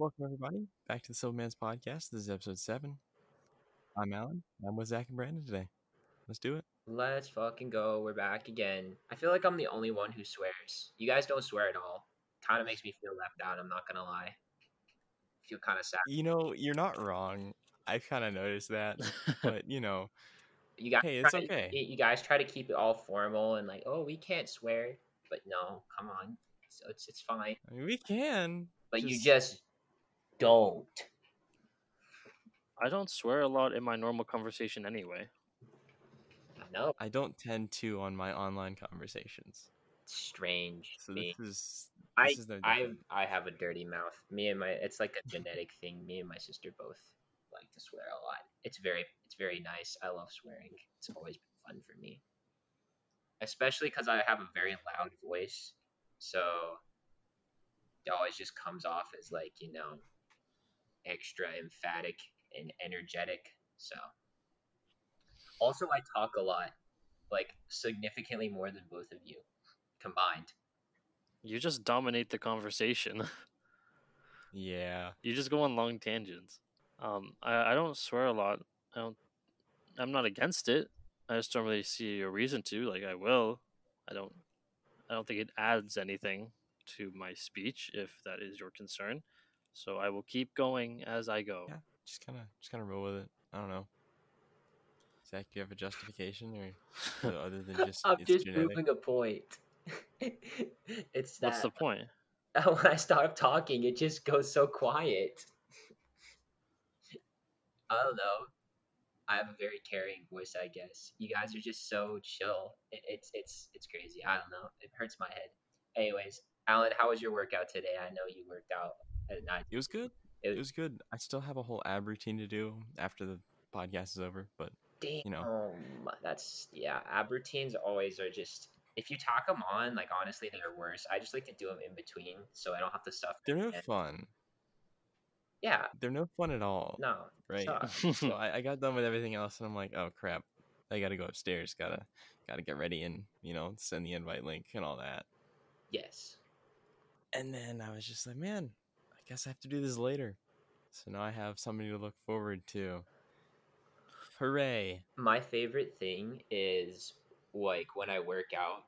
Welcome everybody back to the Simple Man's podcast. This is episode seven. I'm Alan. I'm with Zach and Brandon today. Let's do it. Let's fucking go. We're back again. I feel like I'm the only one who swears. You guys don't swear at all. Kind of makes me feel left out. I'm not gonna lie. I feel kind of sad. You know, you're not wrong. I kind of noticed that, but you know, You guys, Hey, it's try, okay. You, you guys try to keep it all formal and like, oh, we can't swear, but no, come on. So it's it's fine. I mean, we can. But you Just- just don't. I don't swear a lot in my normal conversation anyway. No, I don't tend to on my online conversations. it's strange. So me. this is I this is no I. I have a dirty mouth. Me and my it's like a genetic thing. Me and my sister both like to swear a lot. It's very it's very nice. I love swearing. It's always been fun for me. Especially because I have a very loud voice, so it always just comes off as like you know extra emphatic and energetic. So also I talk a lot, like significantly more than both of you combined. You just dominate the conversation. yeah. you just go on long tangents. Um, I, I don't swear a lot. I don't. I'm not against it. I just don't really see a reason to. Like I will. I don't. I don't think it adds anything to my speech if that is your concern. So I will keep going as I go. Yeah. Just kind of just kind of roll with it. I don't know. Zach, do you have a justification or other than just I'm just genetic? proving a point. it's that What's the point? when I start talking, it just goes so quiet. I don't know. I have a very caring voice, I guess. You guys are just so chill. It, it's it's it's crazy. I don't know. It hurts my head. Anyways, Alan, how was your workout today? I know you worked out night. It was good. It It was good. I still have a whole ab routine to do after the podcast is over, but Damn, you know. that's yeah. Ab routines always are just if you tack them on, like honestly, they're worse. I just like to do them in between, so I don't have to stuff. they're no in. fun. Yeah, They're no fun at all. no, right. so I, I got done with everything else, and I'm like, oh crap, I gotta go upstairs. Gotta gotta get ready and you know send the invite link and all that. yes. And then I was just like, man, I guess I have to do this later. So now I have something to look forward to. Hooray! My favorite thing is like when I work out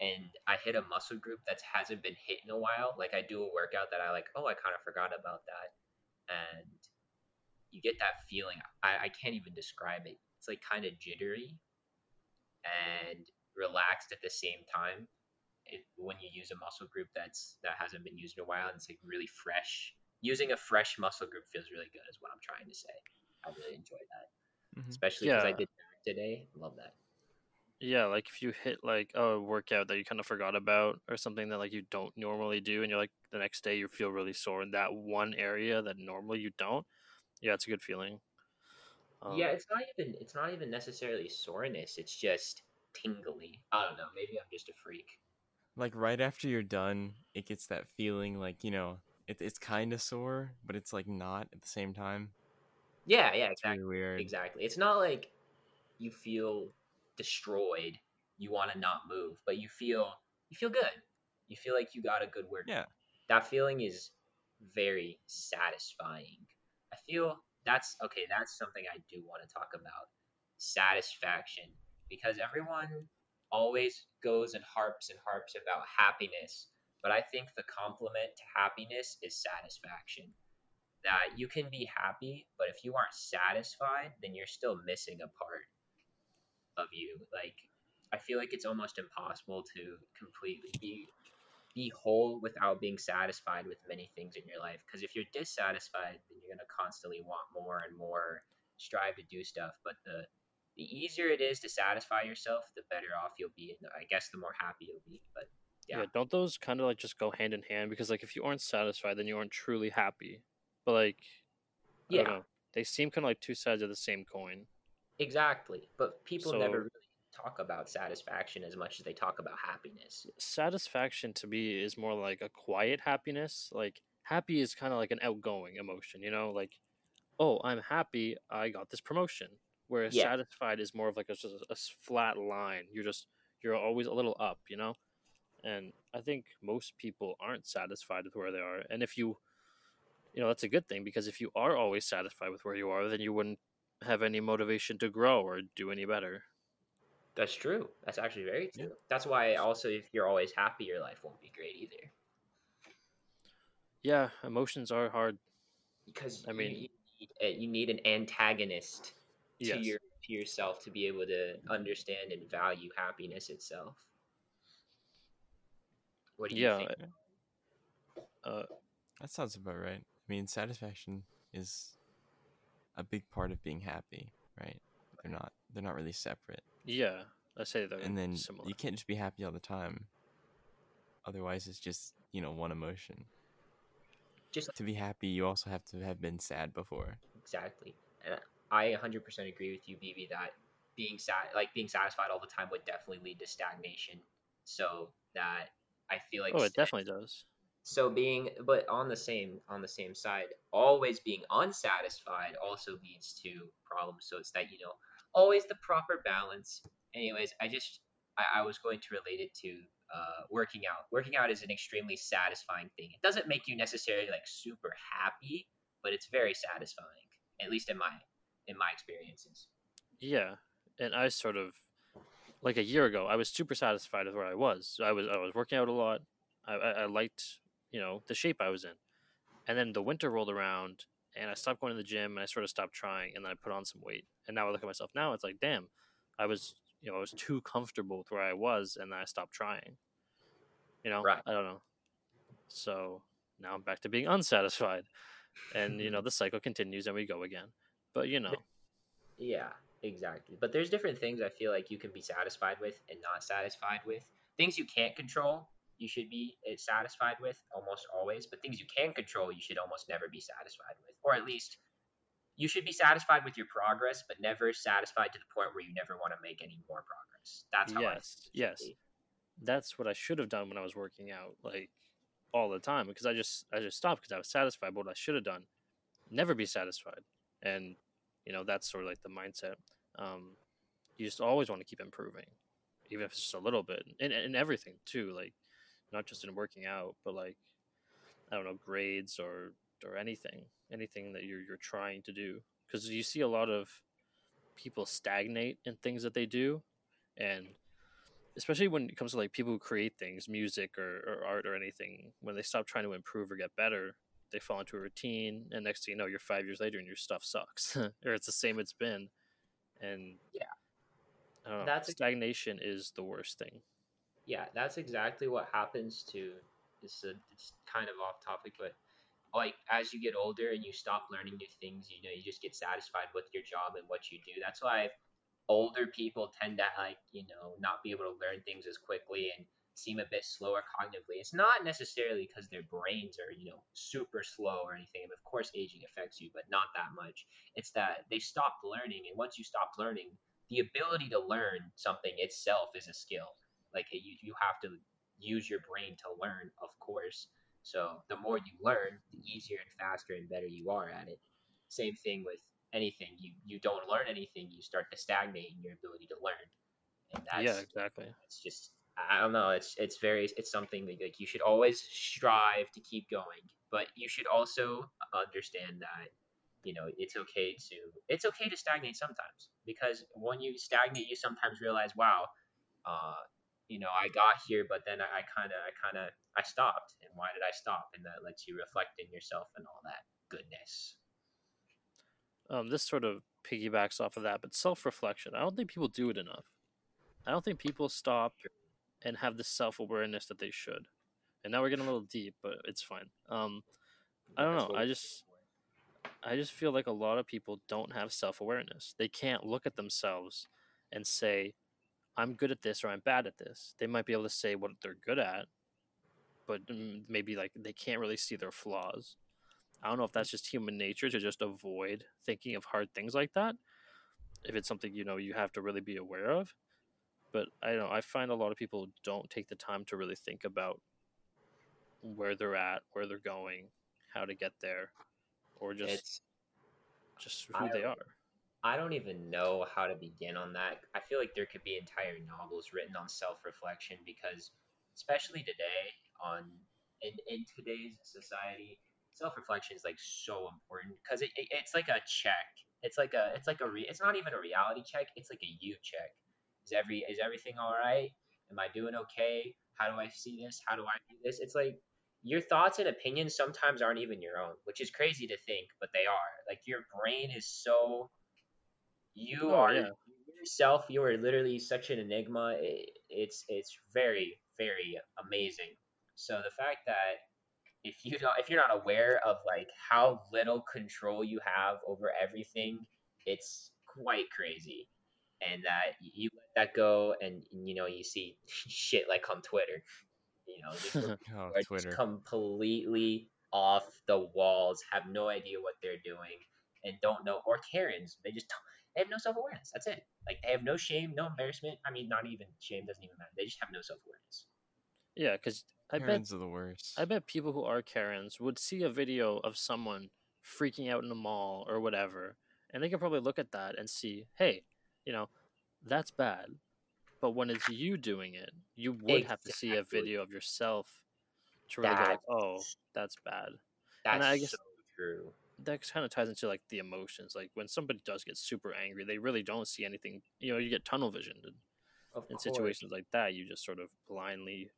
and I hit a muscle group that hasn't been hit in a while. Like I do a workout that I like, oh, I kind of forgot about that. And you get that feeling. I, I can't even describe it. It's like kind of jittery and relaxed at the same time. It, when you use a muscle group that's that hasn't been used in a while and it's like really fresh. Using a fresh muscle group feels really good, is what I'm trying to say. I really enjoy that Mhm. especially because I did back today. Love that. Yeah, like if you hit like a workout that you kind of forgot about or something that like you don't normally do and you're like the next day you feel really sore in that one area that normally you don't. Yeah, it's a good feeling. Um, yeah, it's not even it's not even necessarily soreness. It's just tingly. I don't know. Maybe I'm just a freak. Like right after you're done, it gets that feeling like you know it, it's kind of sore, but it's like not at the same time. Yeah, yeah, It's exactly. weird. Exactly. It's not like you feel destroyed. You want to not move, but you feel you feel good. You feel like you got a good workout. Yeah. That feeling is very satisfying. I feel that's okay. That's something I do want to talk about satisfaction because everyone always goes and harps and harps about happiness, but I think the complement to happiness is satisfaction. That you can be happy, but if you aren't satisfied, then you're still missing a part of you. Like I feel like it's almost impossible to completely be be whole without being satisfied with many things in your life. Because if you're dissatisfied, then you're gonna constantly want more and more, strive to do stuff. But the the easier it is to satisfy yourself, the better off you'll be, and I guess the more happy you'll be. But yeah. yeah. don't those kind of like just go hand in hand because like if you aren't satisfied then you aren't truly happy. But like I don't yeah, know, they seem kind of like two sides of the same coin. exactly. But people never really talk about satisfaction as much as they talk about happiness. Satisfaction to me is more like a quiet happiness. Like happy is kind of like an outgoing emotion, you know, like oh, I'm happy I got this promotion. Whereas Yeah. satisfied is more of like a, just a, flat line. You're just you're always a little up, you know. And I think most people aren't satisfied with where they are. And if you you know that's a good thing because if you are always satisfied with where you are, then you wouldn't have any motivation to grow or do any better. That's true. That's actually very true. That's why also if you're always happy, your life won't be great either. Yeah, emotions are hard. Because I mean- you, need, uh, you need an antagonist to your to yourself to be able to understand and value happiness itself. What do you yeah. think? Uh, That sounds about right. I mean, satisfaction is a big part of being happy, right? They're not they're not really separate. yeah. I say they're and then similar. you can't just be happy all the time. Otherwise, it's just you know one emotion. Just To be happy, you also have to have been sad before. Exactly. And I 100% agree with you, BB, that being sad, like being satisfied all the time would definitely lead to stagnation. So that I feel like oh, it definitely does. so being but on the same on the same side, always being unsatisfied also leads to problems. So it's that, you know, always the proper balance. Anyways, I just I, I was going to relate it to uh, working out. Working out is an extremely satisfying thing. It doesn't make you necessarily like super happy, but it's very satisfying. At least in my in my experiences. Yeah, and I sort of like a year ago, I was super satisfied with where I was. So I was I was working out a lot. I, I, I liked you know the shape I was in, and then the winter rolled around, and I stopped going to the gym, and I sort of stopped trying, and then I put on some weight, and now I look at myself now, it's like damn, I was you know I was too comfortable with where I was, and then I stopped trying. You know, Right. I don't know. So now I'm back to being unsatisfied, and you know the cycle continues, and we go again. But you know, Yeah, exactly. But there's different things I feel like you can be satisfied with and not satisfied with. Things you can't control, you should be uh, satisfied with almost always. But things you can control, you should almost never be satisfied with. Or at least you should be satisfied with your progress, but never satisfied to the point where you never want to make any more progress. That's how I Yes, yes. be. that's what I should have done when I was working out, like all the time, because I just I just stopped because I was satisfied. But what I should have done, never be satisfied, and you know that's sort of like the mindset. Um, you just always want to keep improving, even if it's just a little bit, in in everything too, like not just in working out, but like I don't know grades or or anything, anything that you're you're trying to do, because you see a lot of people stagnate in things that they do, and especially when it comes to like people who create things, music or, or art or anything, when they stop trying to improve or get better, they fall into a routine, and next thing you know, you're five years later and your stuff sucks, or it's the same it's been, and Yeah. I don't know. That's stagnation is the worst thing. yeah, that's exactly what happens to. It's a, uh, it's kind of off topic, but like as you get older and you stop learning new things, you know, you just get satisfied with your job and what you do. That's why older people tend to like you know not be able to learn things as quickly and seem a bit slower cognitively. It's not necessarily because their brains are you know super slow or anything. Of course, aging affects you, but not that much. It's that they stopped learning, and once you stop learning, the ability to learn something itself is a skill like you, you have to use your brain to learn of course so the more you learn the easier and faster and better you are at it same thing with anything you you don't learn anything you start to stagnate in your ability to learn and that's yeah, exactly. it's just I don't know. It's it's very it's something that like you should always strive to keep going, but you should also understand that you know it's okay to it's okay to stagnate sometimes because when you stagnate, you sometimes realize, wow, uh, you know, I got here, but then I kind of I kind of I stopped, and why did I stop? And that lets you reflect in yourself and all that goodness. Um, this sort of piggybacks off of that, but self reflection. I don't think people do it enough. I don't think people stop and have the self awareness that they should. And now we're getting a little deep, but it's fine. Um, I don't know, I just- I just feel like a lot of people don't have self awareness. They can't look at themselves and say, I'm good at this or I'm bad at this. They might be able to say what they're good at, but mm, maybe like they can't really see their flaws. I don't know if that's just human nature to just avoid thinking of hard things like that. If it's something you know you have to really be aware of, but I don't know. I find a lot of people don't take the time to really think about where they're at, where they're going, how to get there, or just It's just who they are. I don't even know how to begin on that. I feel like there could be entire novels written on self-reflection because, especially today, on in, in today's society, self reflection is like so important because it, it, it's like a check. It's like a it's like a re, it's not even a reality check. It's like a you check. Is every is everything all right? Am I doing okay? How do I see this? How do I do this? It's like your thoughts and opinions sometimes aren't even your own, which is crazy to think, but they are. Like your brain is so you Oh, are yeah. yourself. You are literally such an enigma. It, it's it's very very amazing. So the fact that if you don't if you're not aware of like how little control you have over everything, it's quite crazy. And that you let that go, and you know you see shit like on Twitter, you know, just Oh, are just Twitter. completely off the walls, have no idea what they're doing, and don't know. Or Karens, they just don't, they have no self awareness. That's it. Like they have no shame, no embarrassment. I mean, not even shame doesn't even matter. They just have no self awareness. Yeah, because I bet Karens are the worst. I bet people who are Karens would see a video of someone freaking out in a mall or whatever, and they could probably look at that and see, hey, you know, that's bad. But when it's you doing it, you would have to see a video of yourself to really go like, oh, that's bad. That's And I guess- so true. That kind of ties into like the emotions. Like when somebody does get super angry, they really don't see anything. You know, you get tunnel vision in, Of in course. situations like that. You just sort of blindly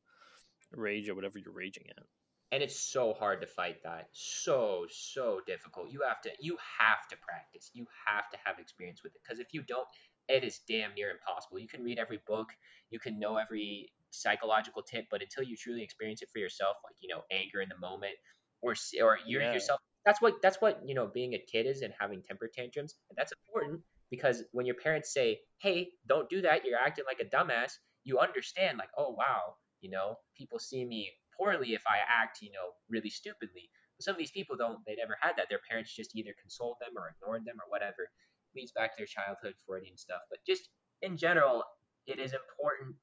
rage at whatever you're raging at. and it's so hard to fight that so so difficult you have to you have to practice you have to have experience with it because if you don't it is damn near impossible. You can read every book you can know every psychological tip but until you truly experience it for yourself like you know anger in the moment or or you're Yeah. yourself that's what that's what you know being a kid is and having temper tantrums and that's important because when your parents say hey don't do that you're acting like a dumbass you understand like oh wow you know people see me poorly if i act you know really stupidly. But some of these people don't they never had that. Their parents just either consoled them or ignored them or whatever leads back to their childhood freudian stuff but just in general it is important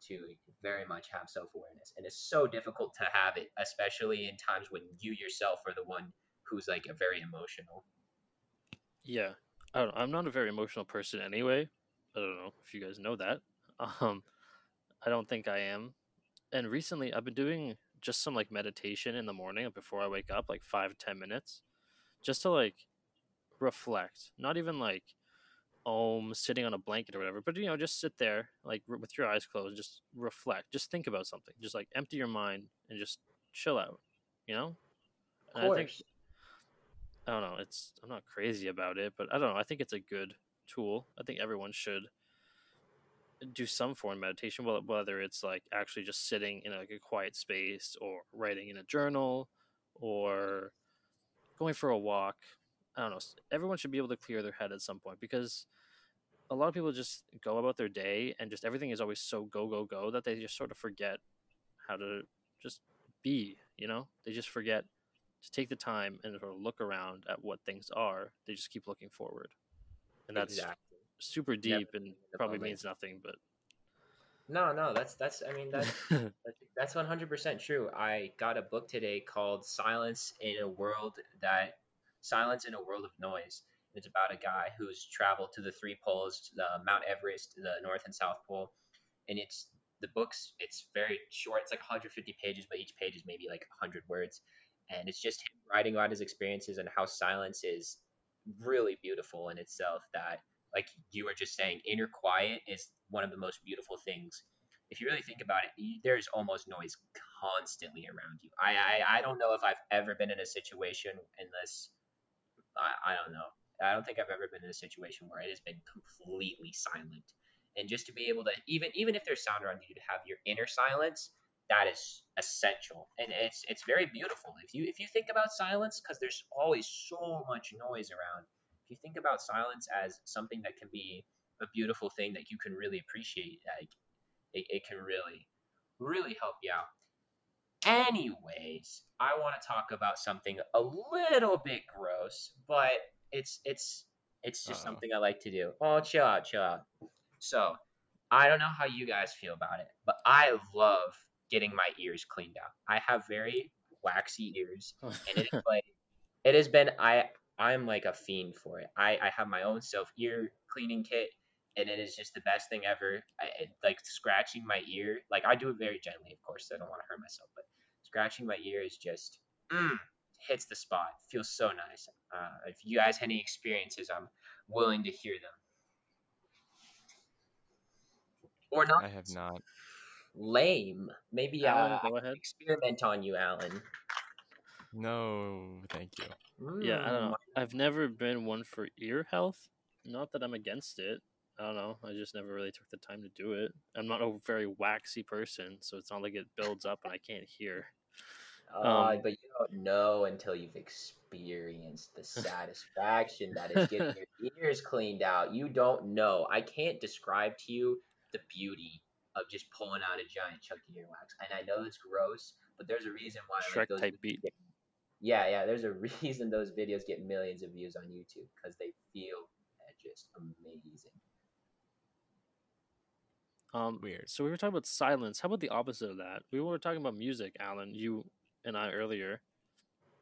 to very much have self-awareness and it's so difficult to have it especially in times when you yourself are the one who's like a very emotional Yeah, I don't. I'm not a very emotional person anyway. I don't know if you guys know that. Um, I don't think I am. And recently, I've been doing just some like meditation in the morning before I wake up, like five ten minutes, just to like reflect. Not even like oh, om sitting on a blanket or whatever, but you know, just sit there like r- with your eyes closed, just reflect, just think about something, just like empty your mind and just chill out. You know. of And I think course I don't know. It's I'm not crazy about it, but I don't know. I think it's a good tool. I think everyone should do some form of meditation, whether it's like actually just sitting in like a quiet space, or writing in a journal, or going for a walk. I don't know. Everyone should be able to clear their head at some point because a lot of people just go about their day and just everything is always so go go go that they just sort of forget how to just be. You know, they just forget to take the time and sort of look around at what things are. They just keep looking forward, and that's exactly super Never deep and living in the probably means nothing. But no no that's that's i mean that's That's that's 100% true. I got a book today called Silence in a World That Silence in a World of Noise. It's about a guy who's traveled to the three poles, the Mount Everest, the North and South Pole, and it's the book's it's very short. It's like 150 pages, but each page is maybe like 100 words, and it's just him writing about his experiences and how silence is really beautiful in itself. That like you were just saying, inner quiet is one of the most beautiful things if you really think about it, there's almost noise constantly around you. I, I, I don't know if I've ever been in a situation unless I, I don't know. I don't think I've ever been in a situation where it has been completely silent. And just to be able to even even if there's sound around you to have your inner silence, that is essential. And it's it's very beautiful. If you if you think about silence, because there's always so much noise around. If you think about silence as something that can be a beautiful thing that you can really appreciate, like it, it can really, really help you out. Anyways, I want to talk about something a little bit gross, but it's it's it's just Uh-oh. something I like to do. Oh, chill out, chill out. So, I don't know how you guys feel about it, but I love getting my ears cleaned out. I have very waxy ears, and it is like it has been I I'm like a fiend for it. I I have my own self ear cleaning kit, and it is just the best thing ever. I, it, like scratching my ear, like I do it very gently, of course. I don't want to hurt myself, but scratching my ear is just mm, hits the spot. Feels so nice. Uh, if you guys had any experiences, I'm willing to hear them. Or not. I have not. Lame. Maybe Alan, uh, go ahead. experiment on you, Alan. No, thank you. Yeah, I don't Mm, know. I've never been one for ear health. Not that I'm against it. I don't know. I just never really took the time to do it. I'm not a very waxy person, so it's not like it builds up and I can't hear. Uh, Um, but you don't know until you've experienced the satisfaction that is getting your ears cleaned out. You don't know. I can't describe to you the beauty of just pulling out a giant chunk of earwax. And I know it's gross, but there's a reason why like, Shrek those type beat. Get, yeah, yeah. There's a reason those videos get millions of views on YouTube because they feel just amazing. Um, Weird. So we were talking about silence. How about the opposite of that? We were talking about music, Alan. You and I earlier.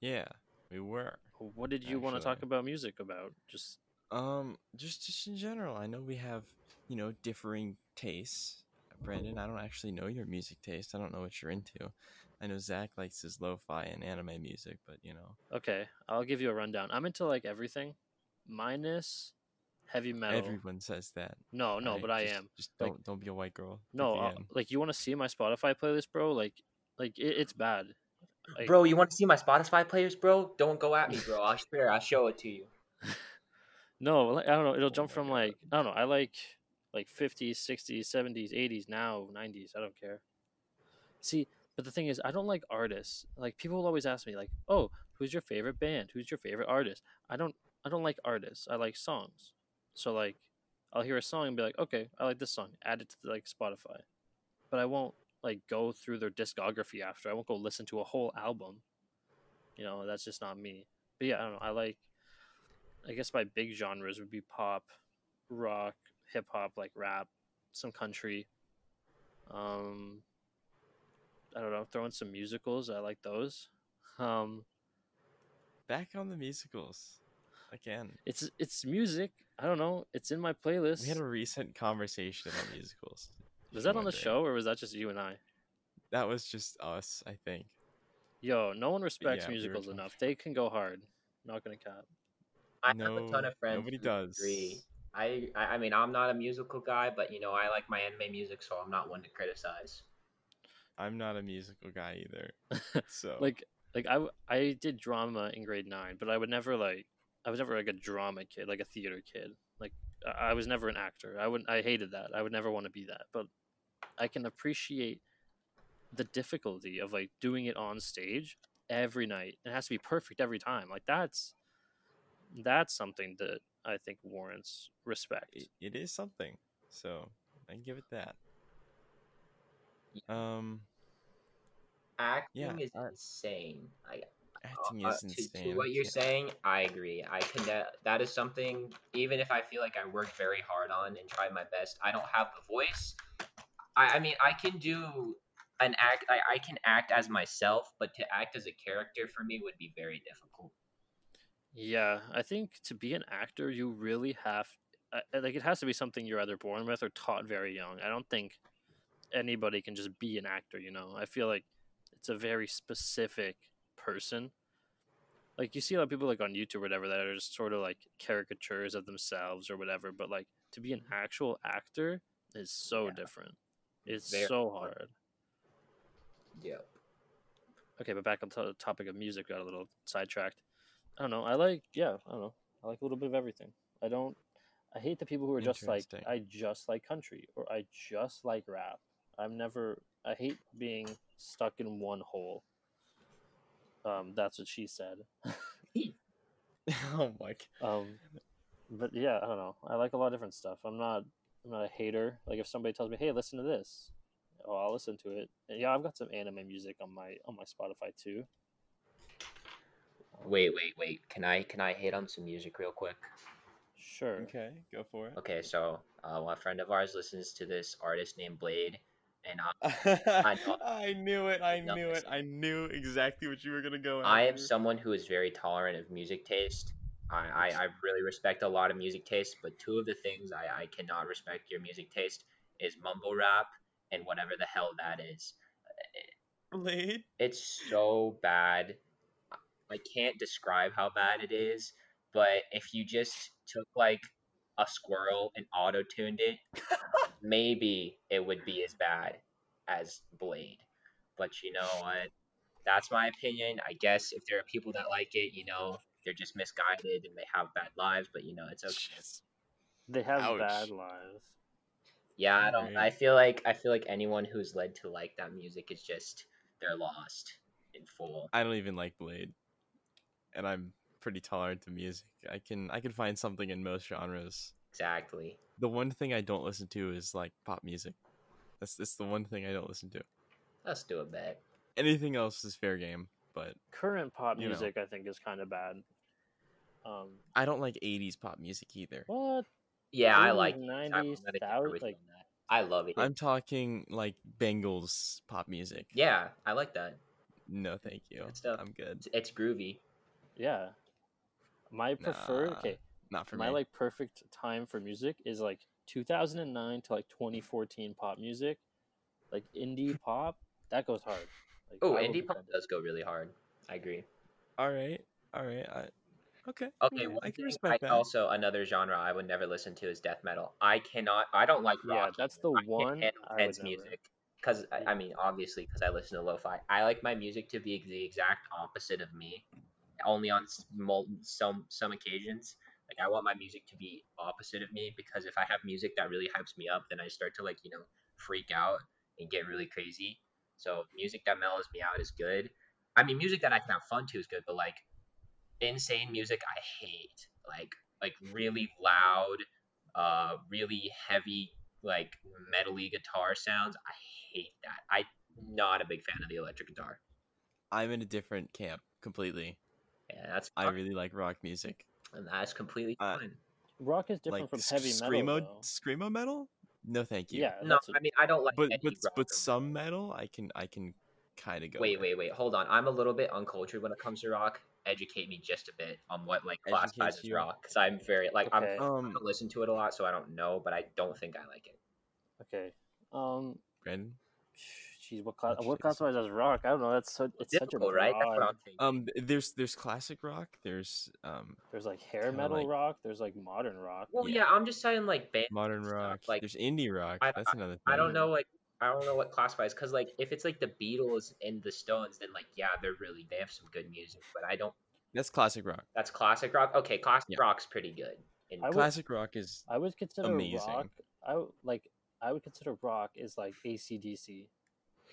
Yeah, we were. What did you want to talk about music about? Just Um, just just in general, I know we have you know differing tastes. Brandon, I don't actually know your music taste. I don't know what you're into. I know Zach likes his lo-fi and anime music, but you know okay. I'll give you a rundown. I'm into like everything, minus heavy metal. everyone says that. No, no, Alright, but I just- am. Just don't don't be a white girl. No, uh, like you want to see my Spotify playlist, bro? Like, like it, it's bad. Like, Bro, you want to see my Spotify players, bro? Don't go at me, bro. I'll swear, I'll show it to you. No, like, I don't know. It'll Oh jump from God. like I don't know. I like like 50s, 60s, 70s, 80s, now 90s. I don't care. See, but the thing is, I don't like artists. Like people will always ask me, like, "Oh, who's your favorite band? Who's your favorite artist?" I don't. I don't like artists. I like songs. So like, I'll hear a song and be like, "Okay, I like this song." Add it to like Spotify, but I won't like go through their discography after. I won't go listen to a whole album. You know, that's just not me. But yeah, I don't know. I like. I guess my big genres would be pop, rock, hip hop, like rap, some country. Um, I don't know. Throw in some musicals. I like those. Um, Back on the musicals again. it's it's music. I don't know. It's in my playlist. We had a recent conversation about musicals. was that you're on the show or was that just you and I? That was just us, I think. Yo, no one respects yeah, musicals talking- enough. They can go hard. Not gonna cap. I no, have a ton of friends. nobody who does. Agree. I, I I mean I'm not a musical guy, but you know I like my anime music, so I'm not one to criticize. I'm not a musical guy either. So like like I I did drama in grade nine, but I would never like I was never like a drama kid, like a theater kid. Like I I was never an actor. I would I hated that. I would never want to be that. But I can appreciate the difficulty of like doing it on stage every night. It has to be perfect every time. Like that's that's something that I think warrants respect. it, it is something. So I can give it that. Um, Acting Yeah, is I- insane. I, acting uh, is to, insane. to what you're can't- saying, I agree. I can. That, that is something. Even if I feel like I worked very hard on and tried my best, I don't have the voice. I, I mean, I can do an act. I, I can act as myself, but to act as a character for me would be very difficult. Yeah, I think to be an actor, you really have uh, uh, like it has to be something you're either born with or taught very young. I don't think anybody can just be an actor. You know, I feel like it's a very specific person. Like you see a lot of people like on YouTube or whatever that are just sort of like caricatures of themselves or whatever. But like to be an mm-hmm. actual actor is so Yeah. different. It's Very so hard. hard. Yep. Okay, but back on to the topic of music, got a little sidetracked. I don't know. I like, yeah, I don't know. I like a little bit of everything. I don't. I hate the people who are just like, I just like country or I just like rap. I'm never. I hate being stuck in one hole. Um, that's what she said. oh my! g- Um, but yeah, I don't know. I like a lot of different stuff. I'm not. I'm not a hater. Like if somebody tells me, "Hey, listen to this," oh, I'll listen to it. And yeah, I've got some anime music on my on my Spotify too. Wait, wait, wait. Can I can I hit on some music real quick? Sure. Okay, go for it. Okay, so uh, a friend of ours listens to this artist named Blade, and I, know- I knew it. I knew it. I knew exactly what you were gonna go. I am someone who is very tolerant of music taste. I, I, I really respect a lot of music taste, but two of the things I, I cannot respect your music taste is mumble rap and whatever the hell that is. Blade. It's so bad. I can't describe how bad it is, but if you just took like a squirrel and auto tuned it, maybe it would be as bad as Blade. But you know what? That's my opinion. I guess if there are people that like it, you know, they're just misguided and they have bad lives, but you know, it's okay. Jeez. They have Ouch. bad lives. Yeah, I don't. I feel like I feel like anyone who's led to like that music is just they're lost in full. I don't even like Blade, and I'm pretty tolerant to music. I can I can find something in most genres. Exactly. The one thing I don't listen to is like pop music. That's that's the one thing I don't listen to. Let's do it back. Anything else is fair game, but Current pop You know. music, I think, is kind of bad. Um, I don't like '80s pop music either. what? Yeah, I like it. I'm 90s, gonna differ thou- with you like- that. I love it. I'm talking like Bengals pop music. yeah, I like that. No, thank you. Good stuff. I'm good. It's, it's groovy. Yeah. My preferred, Nah, okay, Not for my me. like perfect time for music is like 2009 to like 2014 pop music, like indie pop. That goes hard. Like, Oh, indie pop does go really hard. I agree. all right, all right. I, okay. Okay, okay, one I can thing respect I that. also another genre I would never listen to is death metal. I cannot. I don't like rock. Yeah, that's the I one handle I would tense never. music because I, I mean, obviously, because I listen to lo-fi. I like my music to be the exact opposite of me. Only on some some occasions, like I want my music to be opposite of me because if I have music that really hypes me up, then I start to like you know freak out and get really crazy. So music that mellows me out is good. I mean, music that I can have fun to is good, but like insane music I hate. Like like really loud, uh, really heavy, like metally guitar sounds. I hate that. I'm not a big fan of the electric guitar. I'm in a different camp completely. Yeah, that's I really like rock music. and that's completely Uh, fine. Rock is different like from s- heavy metal. screamo though. screamo metal. No, thank you. Yeah, No, that's I mean I don't like but but but some metal I can I can kind of go. Wait, with. wait, wait. Hold on. I'm a little bit uncultured when it comes to rock. Educate me just a bit on what like classifies as rock, because I'm very like I'm, Okay. I Um, don't listen to it a lot, so I don't know, but I don't think I like it. Okay. Um. Brandon. Jeez, what class? Oh, What classifies as rock? I don't know. That's so. It's such a Difficult, right? That's what I'm. Um, there's there's classic rock. There's um There's like hair metal like- rock. There's like modern rock. well, yeah. yeah. I'm just saying like band modern stuff, rock. Like there's indie rock. I- That's another thing. I don't know like I don't know what classifies because like if it's like the Beatles and the Stones, then like yeah, they're really they have some good music, but I don't. That's classic rock. That's classic rock. Okay, classic Yeah. rock's pretty good. And I would- Classic rock is I would consider Amazing. rock. I w- like. I would consider rock is like ACDC.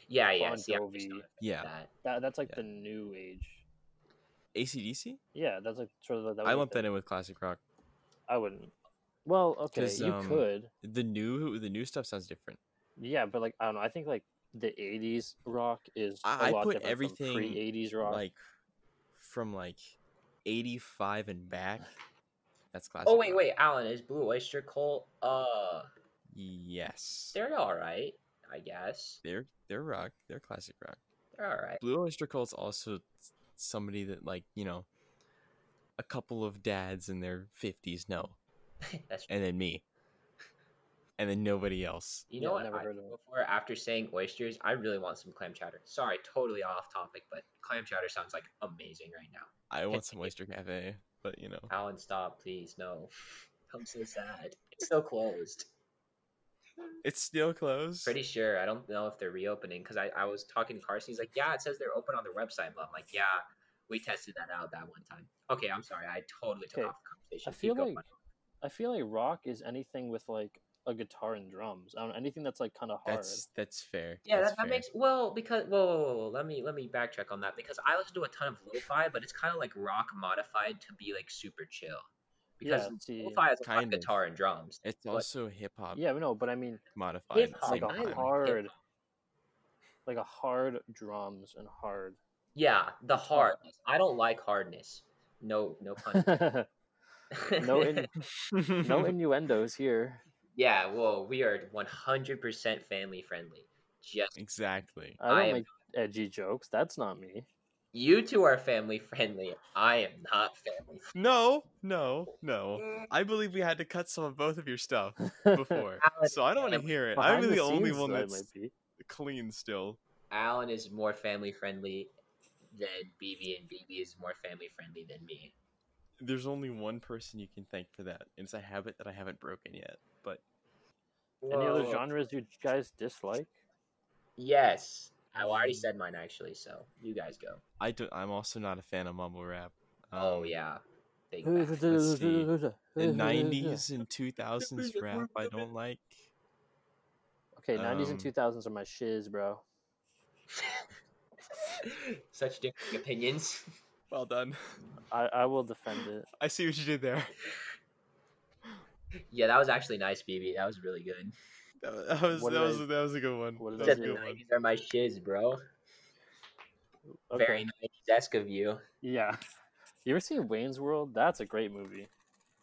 Yeah, yeah, Bon see, Jovi. not a fan of yeah. that. That that's like Yeah. the new age. ACDC. Yeah, that's like sort of. That I would lump that in with classic rock. I wouldn't. Well, okay, you um, could. The new the new stuff sounds different. Yeah, but like I don't know. I think like the '80s rock is a I- I lot put different everything, from pre-'80s rock. Like from like 85 and back. That's classic. Oh wait, rock. wait, Alan is Blue Oyster Cult. Uh, Yes. they're all right, I guess. They're they're rock. They're classic rock. They're all right. Blue Oyster Cult's also somebody that like you know, a couple of dads in their fifties know, That's and then me, and then nobody else. You Yeah, know what? never I, heard of before after saying oysters, I really want some clam chowder. Sorry, totally off topic, but clam chowder sounds like amazing right now. I want some Oyster Cafe, but you know, Alan, stop, please. No, I'm so sad. It's still closed. It's still closed. Pretty sure. I don't know if they're reopening because I, I was talking to Carson. He's like, yeah, it says they're open on their website. But I'm like, yeah, we tested that out that one time. Okay, I'm sorry. I totally took Okay, off the conversation. I Keep feel going. like I feel like rock is anything with like a guitar and drums. I don't know, anything that's like kind of hard. That's that's fair. Yeah, that's that, that makes well because whoa, whoa, whoa, whoa, let me let me backtrack on that because I listen to a ton of lo-fi, but it's kind of like rock modified to be like super chill. Because yeah, see, lo-fi has a lot of Kind guitar and drums. It's but- also hip hop yeah, no, but I mean modified. Hip hop, like same a I like time. hard, hip-hop. like a hard drums and hard. Yeah, the hard. I don't like hardness. No, no pun. no, in, no innuendos here. yeah, well, we are 100% family friendly. Just exactly. I don't I am- make edgy jokes. That's not me. You two are family friendly. I am not family. No, no, no. I believe we had to cut some of both of your stuff before, Alan, so I don't want to hear it. Behind I'm the, the only one that's clean still. Alan is more family friendly than BB, and BB is more family friendly than me. There's only one person you can thank for that. and It's a habit that I haven't broken yet. But Any other genres you guys dislike? Yes, I already said mine actually. So you guys go. I do, I'm also not a fan of mumble rap. oh Um, yeah, big Let's let's see. The 90s and 2000s rap I don't like. Okay, 90s and Um, 2000s are my shiz, bro. Such different opinions. Well done. I, I will defend it. I see what you did there. Yeah, that was actually nice, BB. That was really good. That was that was, that was, I- that was a good one. what did That was Said a the good one. nineties are my shiz, bro. Okay. Very nice desk of you. Yeah. You ever seen Wayne's World? That's a great movie.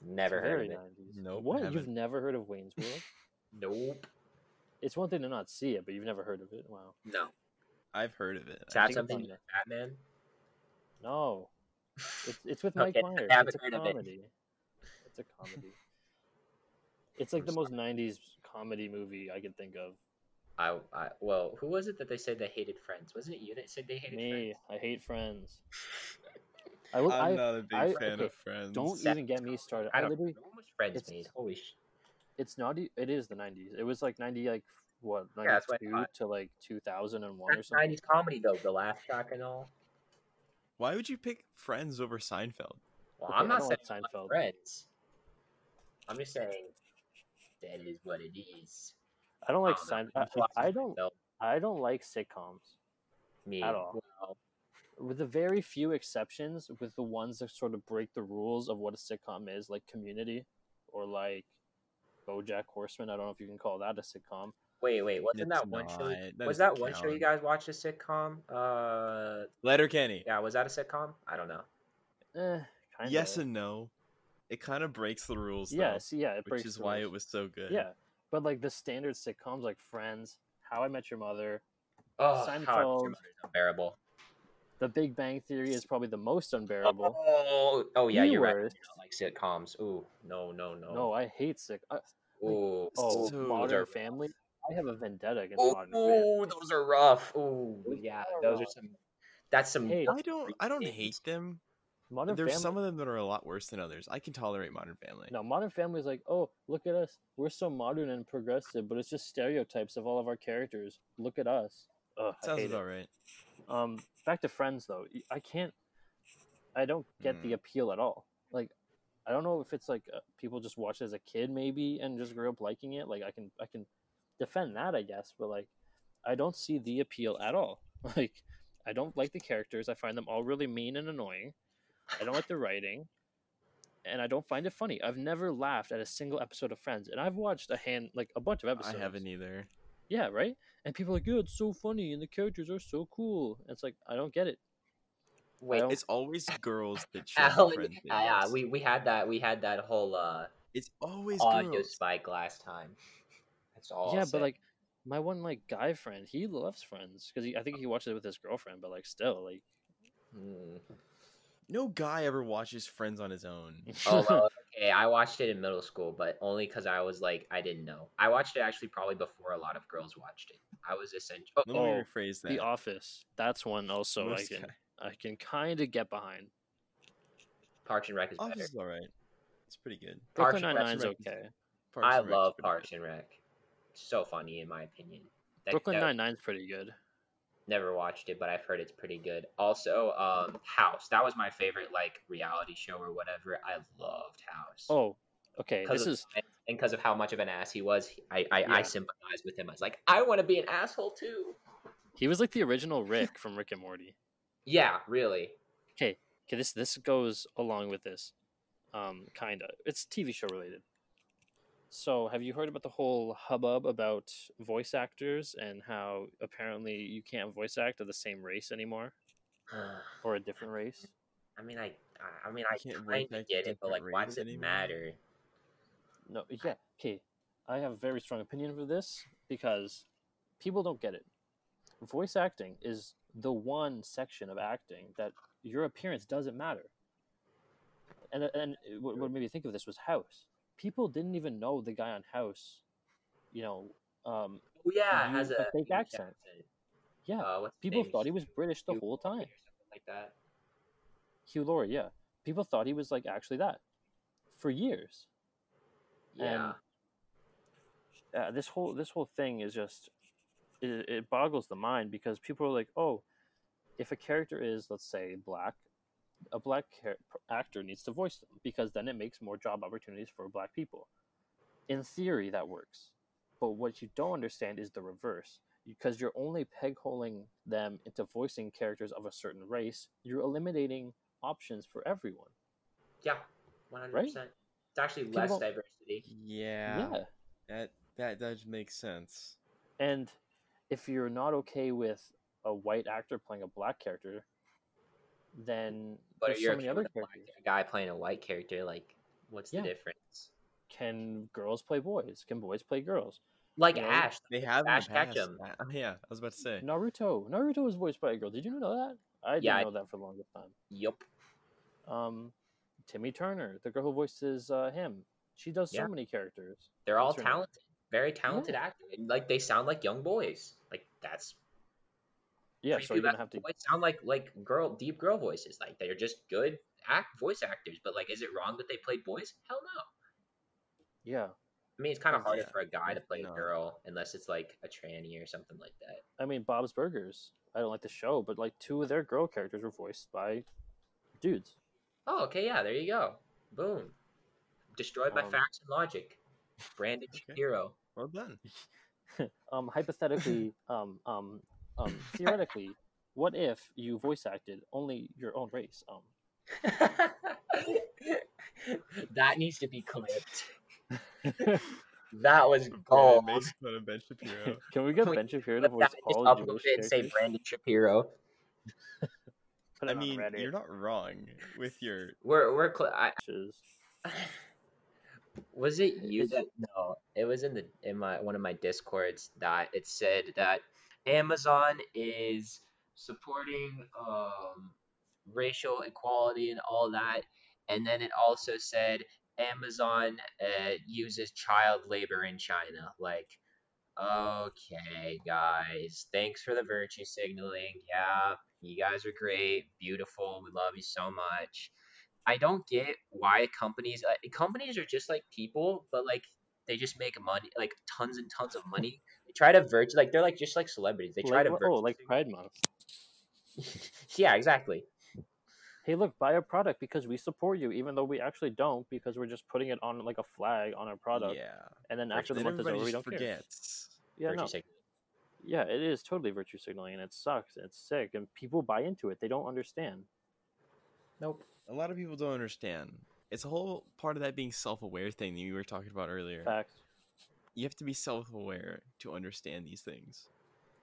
Never heard of it. 90s. Nope, What? You've never heard of Wayne's World? Nope. it's one thing to not see it, but you've never heard of it. Wow. No. I've heard of it. Does that something it's on with Batman? No. It's it's with Mike Okay, I Myers. haven't It's a heard of it. comedy. It's a comedy. It's like the most '90s comedy movie I could think of. I, I well, who was it that they said they hated Friends? Wasn't it you that said they hated Me, Friends? I hate Friends. I, I'm I not a big I- fan okay, of Friends. don't Seven even get me started. I I don't literally, know. When was Friends it's- made? Holy sh! it's not. e- It is the '90s. It was like '90, like what, Yeah, that's I '92 thought. to like 2001 or something. nineties comedy though. The laugh track and all. Why would you pick Friends over Seinfeld? Well, Okay, I'm not saying like Seinfeld. Friends. I'm just saying that is what it is. I don't like I don't I, I don't. No, I don't like sitcoms. me At all. Well, with the very few exceptions, with the ones that sort of break the rules of what a sitcom is, like Community or like BoJack Horseman. I don't know if you can call that a sitcom. wait, wait. Wasn't It's that one show? That was that one show you guys watched a sitcom? Uh, Letterkenny. yeah. Was that a sitcom? I don't know. Eh, kind of. Yes and no. It kind of breaks the rules, though, yes, yeah, it which is the why rules. it was so good. Yeah, but like the standard sitcoms, like Friends, How I Met Your Mother, Oh, How I Met Your Seinfeld. Mother is unbearable. The Big Bang Theory is probably the most unbearable. Oh, oh yeah, The you're right. You don't like sitcoms. Ooh, no, no, no. No, I hate sick. Uh, I, Ooh, oh, So- Modern are- Family. I have a vendetta against Ooh, Modern Family. ooh, those are rough. Ooh, Those yeah, are those are some. That's some. Hey, I don't. I don't hate them. Modern There's Family. some of them that are a lot worse than others. I can tolerate Modern Family. No, Modern Family is like, oh, look at us. We're so modern and progressive, but it's just stereotypes of all of our characters. Look at us. Ugh, sounds about it. right. Um, back to Friends though. I can't. I don't get the Hmm. appeal at all. Like, I don't know if it's like uh, people just watched it as a kid maybe and just grew up liking it. Like, I can I can defend that I guess, but like, I don't see the appeal at all. Like, I don't like the characters. I find them all really mean and annoying. I don't like the writing, and I don't find it funny. I've never laughed at a single episode of Friends, and I've watched a hand like a bunch of episodes. I haven't either. Yeah, right. And people are like, "Yeah, it's so funny, and the characters are so cool." And it's like I don't get it. Wait, It's always girls that show the Alan, Friends yeah, yeah, we we had that we had that whole uh It's always audio girls. spike last time. That's all. yeah, I'll but say. like my one like guy friend, he loves Friends because I think he watches it with his girlfriend. But like still, like Hmm. No guy ever watches Friends on his own. Oh well, okay. I watched it in middle school, but only because I was like I didn't know. I watched it actually probably before a lot of girls watched it. I was essentially. Oh, Let me Oh, rephrase that. The Office. That's one also I can guy- I can kind of get behind. Parks and Rec is Office better. is alright. It's pretty good. Brooklyn Parks and Nine Rec- Nine's is- okay. Parks I love Parks and Rec. So funny in my opinion. That- Brooklyn that- Nine Nine's pretty good. Never watched it, but I've heard it's pretty good. Also, um, House. That was my favorite like reality show or whatever. I loved House. Oh, okay. because This of, is and because of how much of an ass he was, I I, I sympathize with him. I was like, I want to be an asshole too. he was like the original Rick from Rick and Morty. Yeah, really. Okay, okay. This this goes along with this, um, kinda. It's TV show related. So, have you heard about the whole hubbub about voice actors and how apparently you can't voice act of the same race anymore or a different race? I mean, I I mean, I can't kind of get it, but like, different why does it anymore? matter? No, yeah, okay. I have a very strong opinion for this because people don't get it. Voice acting is the one section of acting that your appearance doesn't matter. And and what what made me think of this was House. People didn't even know the guy on House. You know, um, Oh yeah, has a fake English accent. yeah, Uh, people thought he was British the Hugh whole time. Like that. Hugh Laurie, yeah. People thought he was like actually that for years. Yeah. And uh, this whole this whole thing is just it, it boggles the mind because people are like, oh, if a character is let's say black, a black actor needs to voice them because then it makes more job opportunities for black people. In theory, that works, but what you don't understand is the reverse. Because you're only pegholing them into voicing characters of a certain race, you're eliminating options for everyone. yeah, one hundred Right? percent. It's actually People less don't- diversity. Yeah, yeah. that that does make sense. And if you're not okay with a white actor playing a black character, then But there's you're so many other with a black- characters. a guy playing a white character. Like, what's Yeah. the difference? Can girls play boys? Can boys play girls? Like You know, Ash, They have in the Ash past. Ketchum. Uh, yeah, I was about to say. Naruto. Naruto was voiced by a girl. Did you know that? I didn't Yeah, I- know that for the longest time. Yup. Um, Timmy Turner, the girl who voices uh, him, she does so many characters. They're all What's her name? talented, very talented actors. Like they sound like young boys. Like that's Yeah, so you're good gonna have to. voice sound like like girl deep girl voices. Like they're just good act voice actors. But like, is it wrong that they played boys? Hell no. Yeah, I mean, it's kind of harder yeah. for a guy to play No. a girl unless it's like a tranny or something like that. I mean Bob's Burgers. I don't like the show, but like two of their girl characters were voiced by dudes. Oh, okay, yeah, there you go. Boom. Destroyed by Um, facts and logic. Brandon Okay. Shapiro. Well done. um, hypothetically, um, um, um, theoretically, what if you voice acted only your own race? Um, that needs to be clipped. that was Brandon gold. makes fun of Ben Shapiro. can we get Wait, Ben Shapiro to Clip voice that, just all upload Jewish it and say characters? Brandon Shapiro. Put I mean, Reddit. you're not wrong with your. We're we're cl- I, was it you that no it was in the in my one of my discords that it said that amazon is supporting um racial equality and all that and then it also said amazon uh, uses child labor in china like okay guys thanks for the virtue signaling yeah you guys are great beautiful we love you so much I don't get why companies uh, companies are just like people, but like they just make money, like tons and tons of money. Try to virtue, like they're like just like celebrities. They try like, to virtue. oh, like Pride Month. yeah, exactly. Hey, look, buy a product because we support you, even though we actually don't, because we're just putting it on like a flag on our product, Yeah. and then after the month is over, we don't care. Yeah, Virtue no, yeah, it is totally virtue signaling, and it sucks. It's sick, and people buy into it. They don't understand. Nope. A lot of people don't understand. It's a whole part of that being self-aware thing that you were talking about earlier. Facts. You have to be self-aware to understand these things.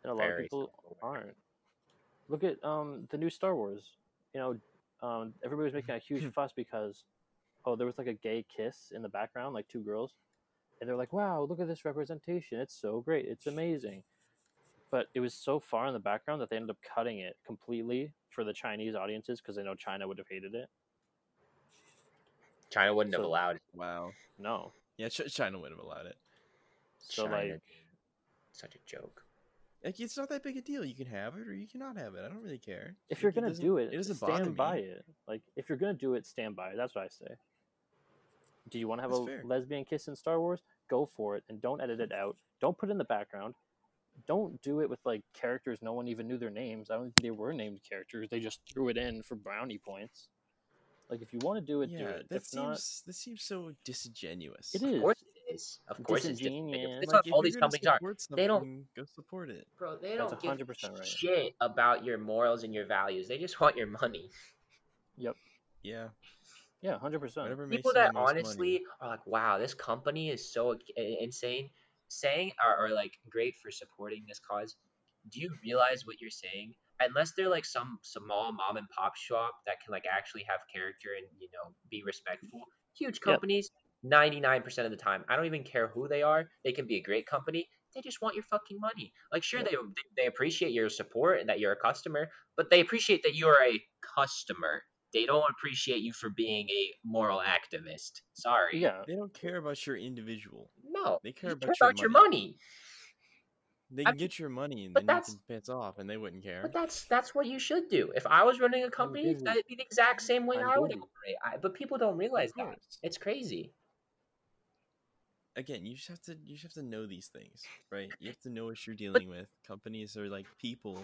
and a lot of people self-aware. aren't. Look at um the new Star Wars. You know, um everybody was making a huge fuss because oh there was like a gay kiss in the background, like two girls, and they're like, "Wow, look at this representation! It's so great! It's amazing." But it was so far in the background that they ended up cutting it completely for the Chinese audiences because they know China would have hated it. China wouldn't have allowed it. Wow. No, Yeah, China wouldn't have allowed it. So China, like such a joke. Like it's not that big a deal. You can have it or you cannot have it. I don't really care. if Like, you're gonna doesn't- do it, it doesn't bother stand me. by it. Like if you're gonna do it, stand by it. That's what I say. Do you want to have That's a fair. lesbian kiss in Star Wars? Go for it, and don't edit it out. Don't put it in the background. Don't do it with like characters no one even knew their names. I don't think they were named characters. They just threw it in for brownie points. Like if you want to do it, do Yeah, it. that If seems not, that seems so disingenuous. it Of is. course it is. Of course it's Disingenuous. disingenuous. It's Like, what if all you're these companies are. They don't- go support it. Bro, they don't give 100% right. shit about your morals and your values. They just want your money. Yep. Yeah, Yeah, hundred percent. people that honestly money. are like, wow, this company is so insane, saying are, or like great for supporting this cause. Do you realize what you're saying? Unless they're like some small mom and pop shop that can like actually have character and you know be respectful. Huge Yeah. companies, ninety nine percent of the time, I don't even care who they are. They can be a great company. They just want your fucking money. Like, sure, they they appreciate your support and that you're a customer, but they appreciate that you're a customer. They don't appreciate you for being a moral activist. Sorry. Yeah, They don't care about your individual. No. They care They about care your about your money. money. They I can get your money and but then you that's- can piss off, and they wouldn't care. But that's that's what you should do. If I was running a company, that'd be the exact same way I'm I would operate. I, but people don't realize that. It's crazy. Again, you just have to you just have to know these things, right? You have to know what you're dealing with. Companies are like people,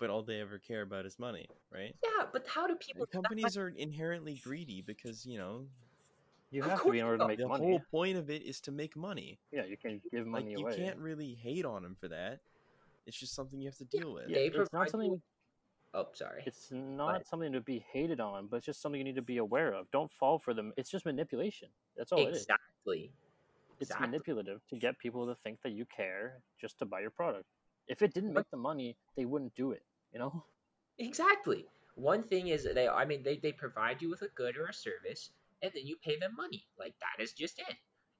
but all they ever care about is money, right? Yeah, but how do people? And companies are inherently greedy because you know You have to be in order to make the money. The whole point of it is to make money. Yeah, you can give Like money you away. can't really hate on them for that. It's just something you have to deal with. Yeah, it's not something. Oh, sorry. It's not something to be hated on, but it's just something you need to be aware of. Don't fall for them. It's just manipulation. That's all it is. exactly. It's Exactly. manipulative to get people to think that you care just to buy your product. If it didn't make the money, they wouldn't do it. You know? Exactly. One thing is they I mean they, they provide you with a good or a service and then you pay them money. Like that is just it.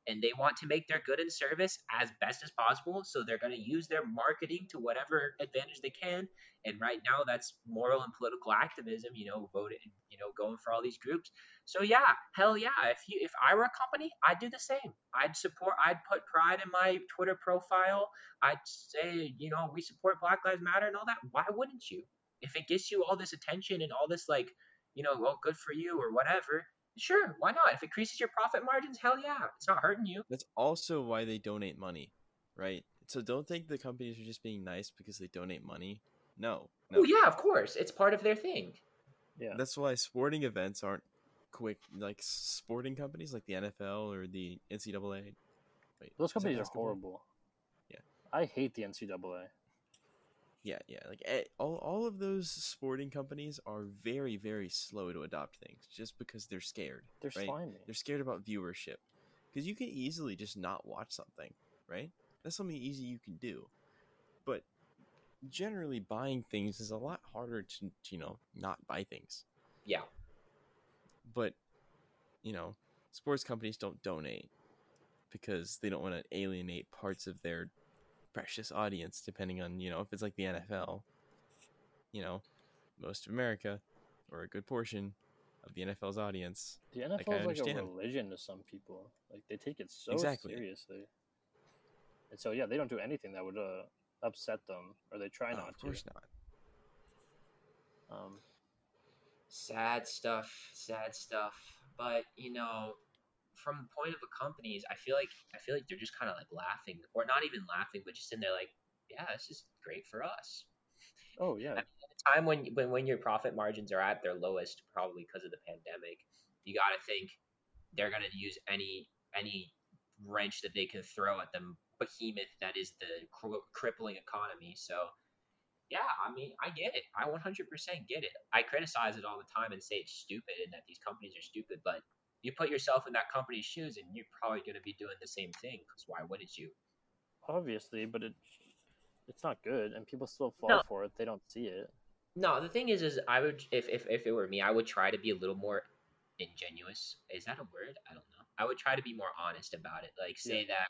And they want to make their good and service as best as possible, so they're going to use their marketing to whatever advantage they can. And right now that's moral and political activism, you know, voting, you know, going for all these groups. So yeah, hell yeah, if you if I were a company, I'd do the same. I'd support I'd put pride in my Twitter profile. I'd say, you know, we support Black Lives Matter and all that. Why wouldn't you? if it gets you all this attention and all this like you know well good for you or whatever sure why not if it increases your profit margins hell yeah it's not hurting you That's also why they donate money, right? So don't think the companies are just being nice because they donate money. No, no. oh yeah of course it's part of their thing Yeah. That's why sporting events aren't quick like sporting companies like the NFL or the NCAA. Wait, Those companies are horrible. Yeah. I hate the NCAA. Yeah, yeah. Like eh, all, all of those sporting companies are very, very slow to adopt things just because they're scared. They're right? slimy. They're scared about viewership because you can easily just not watch something, right? That's something easy you can do. But generally, buying things is a lot harder to, to you know, not buy things. yeah But, you know, sports companies don't donate because they don't want to alienate parts of their precious audience, depending on, you know, if it's like the NFL, you know, most of America or a good portion of the NFL's audience The I NFL is like a religion to some people. Like they take it so Exactly. seriously. And so yeah, they don't do anything that would uh, upset them, or they try No, not of course to. not. Um, sad stuff sad stuff but you know from the point of the companies i feel like i feel like they're just kind of like laughing or not even laughing but just in there like yeah this is great for us oh yeah, at a time when when when your profit margins are at their lowest, probably because of the pandemic, you got to think they're gonna use any any wrench that they can throw at the behemoth that is the cr- crippling economy. So. Yeah, I mean, I get it. I 100% get it. I criticize it all the time and say it's stupid and that these companies are stupid, but you put yourself in that company's shoes and you're probably going to be doing the same thing because why wouldn't you? obviously, but it it's not good, and people still fall No. for it. They don't see it. No, the thing is, is I would if, if if it were me, I would try to be a little more ingenuous. Is that a word? I don't know. I would try to be more honest about it. Like say that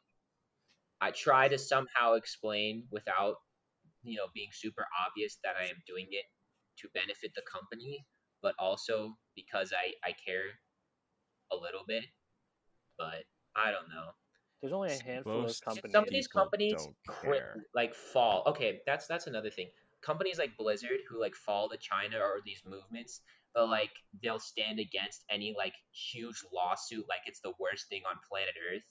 I try to somehow explain without you know being super obvious that I am doing it to benefit the company, but also because I I care a little bit. But I don't know. There's only a handful Most of companies. Some of these companies don't cri- care. like fall. Okay, that's that's another thing. Companies like Blizzard who like fall to China or these movements, but like they'll stand against any like huge lawsuit like it's the worst thing on planet Earth.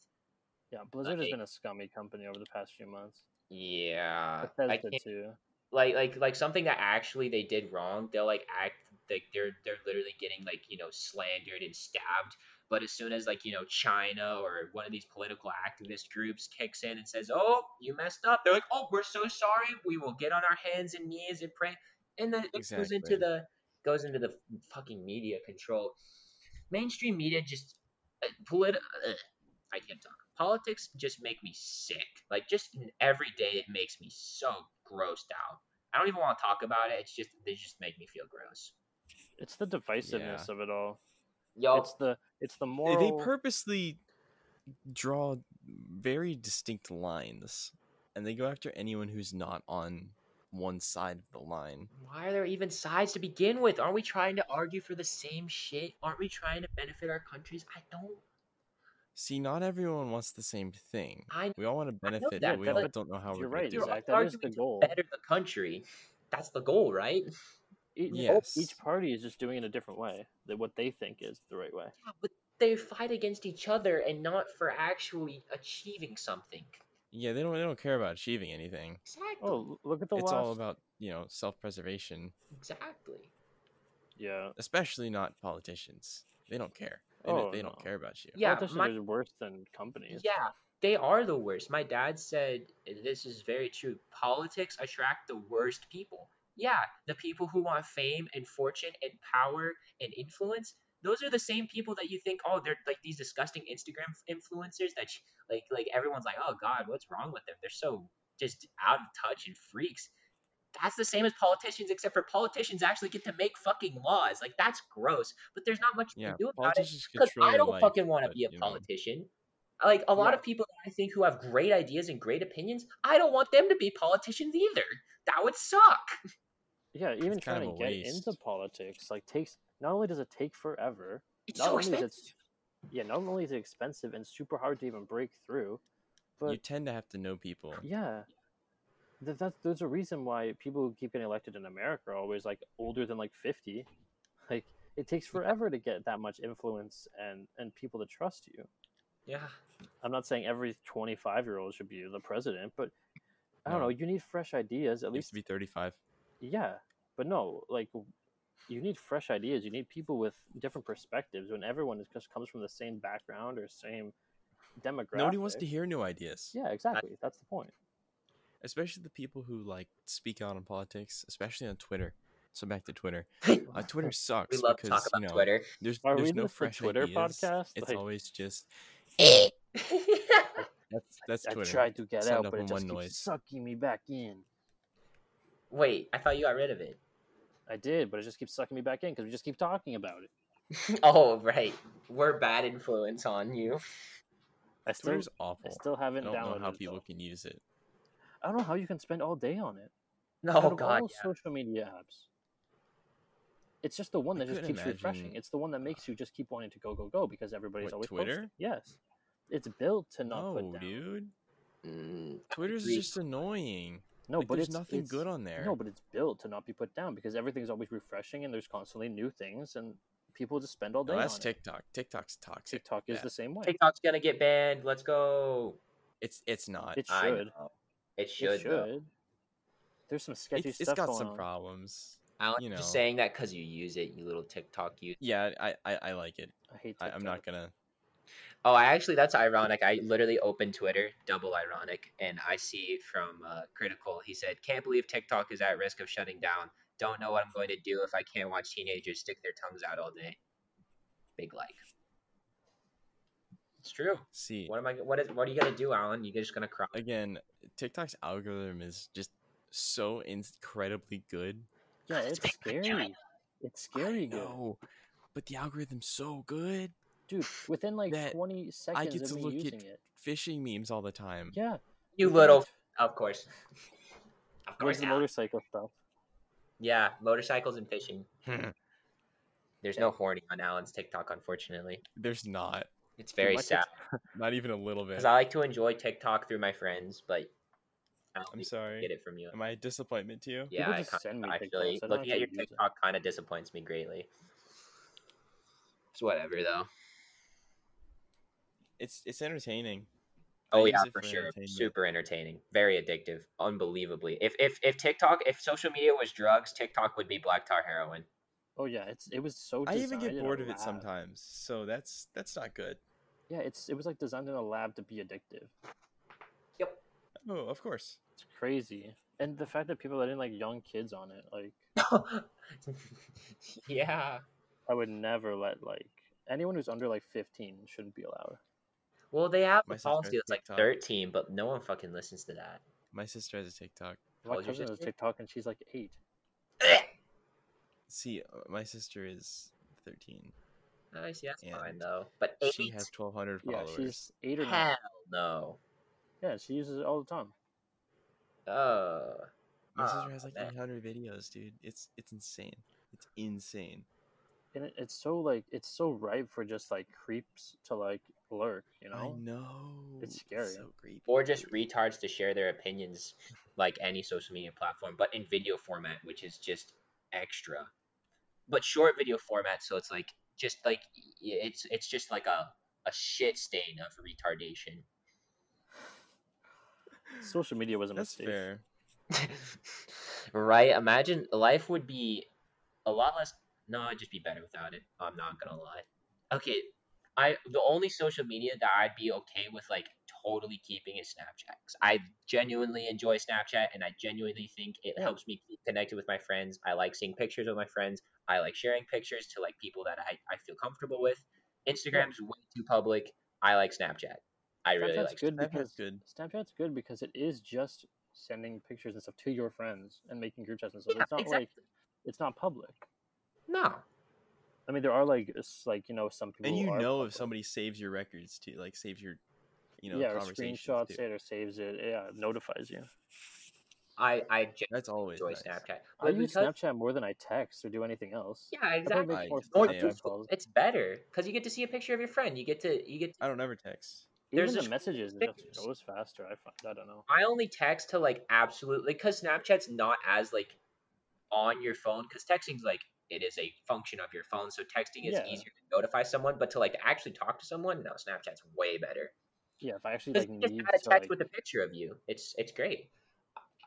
Yeah, Blizzard has been a scummy company over the past few months. Yeah, I Bethesda can't, too. like like like something that actually they did wrong. They'll like act like they're they're literally getting like you know slandered and stabbed. But as soon as like you know China or one of these political activist groups kicks in and says, "Oh, you messed up," they're like, "Oh, we're so sorry. We will get on our hands and knees and pray." And then it goes into the goes into the fucking media control. Mainstream media just uh, polit- uh, I can't talk. Politics just make me sick. Like just every day, it makes me so grossed out. I don't even want to talk about it. It's just they just make me feel gross. It's the divisiveness of it all. Yo, It's the it's the They- moral. They purposely draw very distinct lines, and they go after anyone who's not on one side of the line. why are there even sides to begin with? Aren't we trying to argue for the same shit? Aren't we trying to benefit our countries? I don't. See, not everyone wants the same thing. I We all want to benefit, that, but we all but don't know how you're we're right, gonna do Zach. it. that is the goal. better the country. That's the goal, right? Each, Yes. each party is just doing it a different way than what they think is the right way. Yeah, but they fight against each other and not for actually achieving something. Yeah, they don't. They don't care about achieving anything. Exactly. Oh, look at the it's last. all about you know self-preservation, Exactly. yeah. especially not politicians. They don't care. They, Oh, they don't care about you. Yeah, Politicians my- are worse than companies. Yeah, they are the worst. My dad said this is very true. Politics attract the worst people. Yeah, the people who want fame and fortune and power and influence. Those are the same people that you think, oh, they're like these disgusting Instagram influencers that like like everyone's like, oh God, what's wrong with them? They're so just out of touch and freaks. That's the same as politicians, except for politicians actually get to make fucking laws. Like that's gross, but there's not much you Yeah, can do about it because I don't life, fucking want to be a you know, politician. Like a lot Yeah. of people I think who have great ideas and great opinions, I don't want them to be politicians either. That would suck. Yeah, even trying to a get into politics like takes not only does it take forever, It's not so only is expensive. it yeah, not only is it expensive and super hard to even break through, but you tend to have to know people. yeah, that, that's there's a reason why people who keep getting elected in America are always like older than like fifty. Like it takes forever to get that much influence and and people to trust you. Yeah. I'm not saying every 25 year old should be the president, but I don't No. know. You need fresh ideas at least to be 35. Yeah, but no, like you need fresh ideas. You need people with different perspectives. When everyone is, just comes from the same background or same demographic, Nobody wants to hear new ideas. Yeah, exactly. That's the point. especially the people who like speak out on politics, especially on Twitter. So back to Twitter. Uh, Twitter sucks we love to because talk about you know Twitter. there's Are we there's no just fresh Twitter ideas. podcast? It's Like- always just Wait, that's that's I Twitter. tried to get Send out, but it just one keeps noise. sucking me back in. Wait, I thought you got rid of it. I did, but it just keeps sucking me back in because we just keep talking about it. oh, right. We're bad influence on you. I still, Twitter's awful. I still haven't don't know how people though. can use it. I don't know how you can spend all day on it. No, Out of Oh, God. all Yeah. social media apps, it's just the one I that just couldn't keeps refreshing. It's the one that makes you just keep wanting to go, go, go because everybody's What, always Twitter? posting. Yes, it's built to not no, put down. dude. Mm, Twitter's just annoying. No, Like, but there's it's nothing it's- good on there. No, but it's built to not be put down because everything's always refreshing and there's constantly new things and people just spend all day No, that's on it. TikTok. TikTok's toxic. TikTok is Yeah. the same way. TikTok's gonna get banned. Let's go. It's it's not. It I should. know. It should. it should. There's some sketchy It's, it's stuff got going some on. problems. Alan, you you're just saying that because you use it, you little TikTok use. Yeah, I I, I like it. I hate I, TikTok. I'm not gonna. Oh, I actually that's ironic. I literally opened Twitter, double ironic, and I see from uh, Critikal. He said, "Can't believe TikTok is at risk of shutting down. Don't know what I'm going to do if I can't watch teenagers stick their tongues out all day." Big like. It's true. See, What am I? What is? What are you gonna do, Alan? You're just gonna cry? again, TikTok's algorithm is just so incredibly good. Yeah, It's it's scary. It's scary I good. know, but the algorithm's so good. Dude, within like 20 seconds i get of to me look at using it. Fishing memes all the time. Yeah. You little. Of course. Of Where's course. the motorcycle stuff? Yeah, motorcycles and fishing. There's There's no horny on Alan's TikTok, unfortunately. There's not. It's very my sad Not even a little bit. because I like to enjoy TikTok through my friends, but I'm sorry. I'm get it from you. Am I a disappointment to you? Yeah, People I kind send me actually TikToks, I don't looking at your actually use it. TikTok kind of disappoints me greatly. It's whatever though. It's it's entertaining. Oh use yeah, for for sure. entertainment. Super entertaining. Very addictive. Unbelievably. If if if TikTok, if social media was drugs, TikTok would be black tar heroin. Oh yeah, it's it was so. I even get designed in a bored of it sometimes, so that's that's not good. Yeah, it's it was like designed in a lab to be addictive. Yep. Oh, of course. It's crazy, and the fact that people are letting like young kids on it, like yeah. I would never let like anyone who's under like 15 shouldn't be allowed. Well, they have My the sister policy that's like TikTok. 13, but no one fucking listens to that. My sister has a TikTok. My How's your cousin has sister? TikTok and she's like eight. See, uh, my sister is 13. Nice, yeah, that's fine And though. But eight? She has 1,200 followers. Yeah, she's eight or nine. Hell no. Yeah, she uses it all the time. Oh. My sister has like man. 800 videos, dude. It's it's insane. It's insane. and it, it's so like it's so ripe for just like creeps to like lurk. You know, I know, know. It's scary. So creepy. or just retards to share their opinions like any social media platform, but in video format, which is just extra. But short video format, so it's like just like it's it's just like a a shit stain of retardation. social media was a That's mistake. fair. right? Imagine life would be a lot less. No, it'd just be better without it. I'm not gonna lie. Okay, I the only social media that I'd be okay with like totally keeping is Snapchat. 'Cause I genuinely enjoy Snapchat, and I genuinely think it Yeah. helps me keep connected with my friends. I like seeing pictures of my friends. I like sharing pictures to like people that I, I feel comfortable with. Instagram's way too public. I like Snapchat. I really Snapchat's like. good Snapchat's because good. Snapchat's good because it is just sending pictures and stuff to your friends and making group chats and stuff. Yeah, it's not exactly. like it's not public. No, I mean, there are like s- like you know some people. And you know public. if somebody saves your records too, like saves your, you know, yeah, or screenshots too. it or saves it. Yeah, notifies you. I I That's always enjoy nice. Snapchat. I But use because- Snapchat more than I text or do anything else. Yeah, exactly. make I more use More the Snapchat same. useful. calls. It's better because you get to see a picture of your friend. You get to you get. To, I don't ever text. Even there's the messages it just goes faster. I find. I don't know. I only text to like absolutely because Snapchat's not as like on your phone because texting's like it is a function of your phone. So texting is Yeah. easier to notify someone, but to like actually talk to someone, no, Snapchat's way better. Yeah, if I actually like just need add a to text like with a picture of you. It's it's great.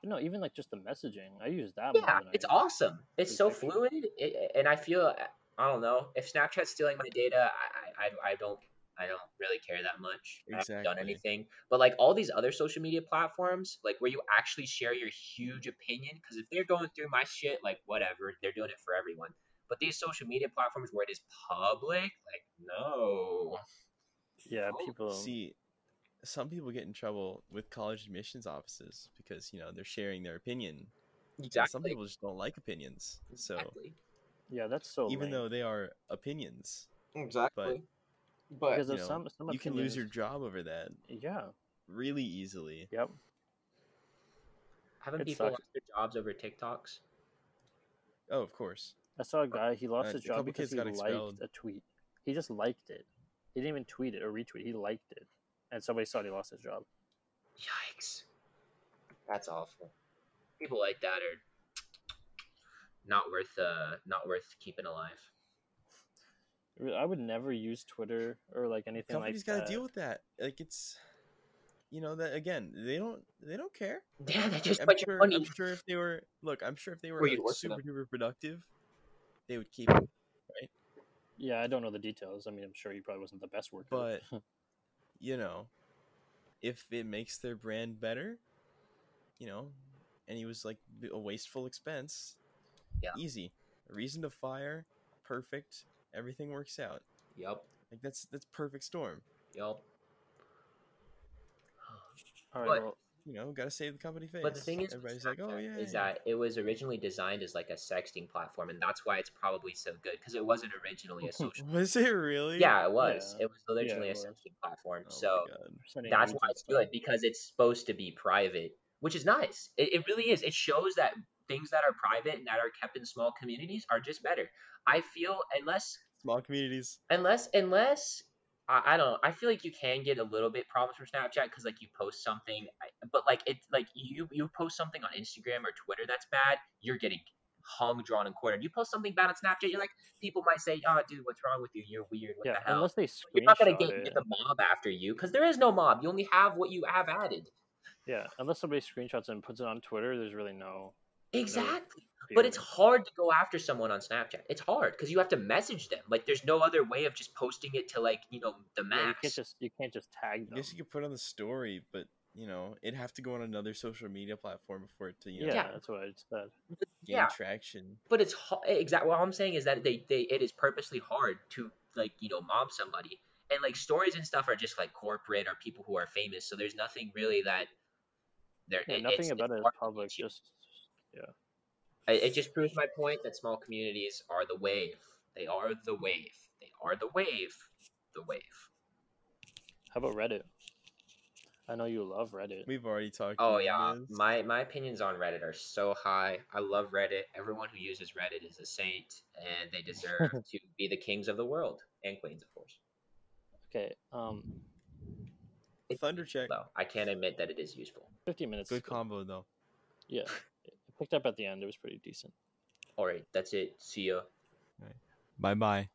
no, even like just the messaging. I use that. Yeah, it's I, awesome. It's so fluid, it, and I feel I don't know if Snapchat's stealing my data. I, I- I don't I don't really care that much. I haven't done anything, but like all these other social media platforms, like where you actually share your huge opinion, because if they're going through my shit, like whatever, they're doing it for everyone. But these social media platforms where it is public, like no. Yeah, Oh, people. See, some people get in trouble with college admissions offices because you know they're sharing their opinion. and Some people just don't like opinions, so Exactly. yeah, that's so. even lame. though they are opinions, Exactly. But because you, of know, some some you can lose your job over that Yeah. really easily. Yep. haven't it people sucks. lost their jobs over TikToks? Oh, of course. I saw a guy. He lost Uh, his job because he liked expelled. a tweet. He just liked it. He didn't even tweet it or retweet. He liked it, and somebody saw it, he lost his job. Yikes. That's awful. People like that are not worth uh not worth keeping alive. Re- I would never use Twitter or like anything Companies like got to deal with that. Like it's, you know, that again, they don't they don't care. Yeah, they just I'm put sure, your money. I'm sure if they were look, I'm sure if they were Where you'd like, work for them. super duper productive, they would keep it. Right? Yeah, I don't know the details. I mean, I'm sure he probably wasn't the best worker. But you know, if it makes their brand better, you know, and he was like a wasteful expense, Yeah. easy. A reason to fire, perfect. Everything works out. Yup. Like that's that's perfect storm. Yup. all right, but- well, You know, got to save the company face. But the thing is, everybody's like, oh yeah, is yeah. that it was originally designed as like a sexting platform, and that's why it's probably so good because it wasn't originally a social. Was it really? yeah, it was. Yeah. It was originally it a sexting platform. Oh so that's why it's good because it's supposed to be private, which is nice. It, it really is. It shows that things that are private and that are kept in small communities are just better. I feel unless small communities. unless unless I, I don't know, I feel like you can get a little bit problems from Snapchat because like you post something, but like it's like you you post something on Instagram or Twitter that's bad, you're getting hung, drawn, and quartered. You post something bad on Snapchat, you're like people might say, "Oh, dude, what's wrong with you? You're weird. What Yeah, the hell?" unless they screenshot you're not gonna get, it. get the mob after you because there is no mob. You only have what you have added. Yeah, unless somebody screenshots it and puts it on Twitter, there's really no. Exactly. fear But it's hard to go after someone on Snapchat. It's hard because you have to message them. Like, there's no other way of just posting it to like you know the Yeah, you max. can't just you can't just tag them. I guess you could put on the story, but you know, it'd have to go on another social media platform before it to you know yeah, Yeah. that's what I said. gain yeah. traction. but it's exactly what I'm saying is that they, they it is purposely hard to like you know mob somebody and like stories and stuff are just like corporate or people who are famous so there's nothing really that there Yeah, it- nothing it's- about it's it is public. get you. Just it it just proves my point that small communities are the wave they are the wave they are the wave the wave how about Reddit? I know you love Reddit. We've already talked. Oh about yeah, this. my my opinions on Reddit are so high. I love Reddit. Everyone who uses Reddit is a saint, and they deserve to be the kings of the world and queens, of course. Okay. Um, Thunder check. Though I can't admit that it is useful. 50 minutes. Good combo though. Yeah. It picked up at the end. It was pretty decent. All right, that's it. See ya. Bye bye.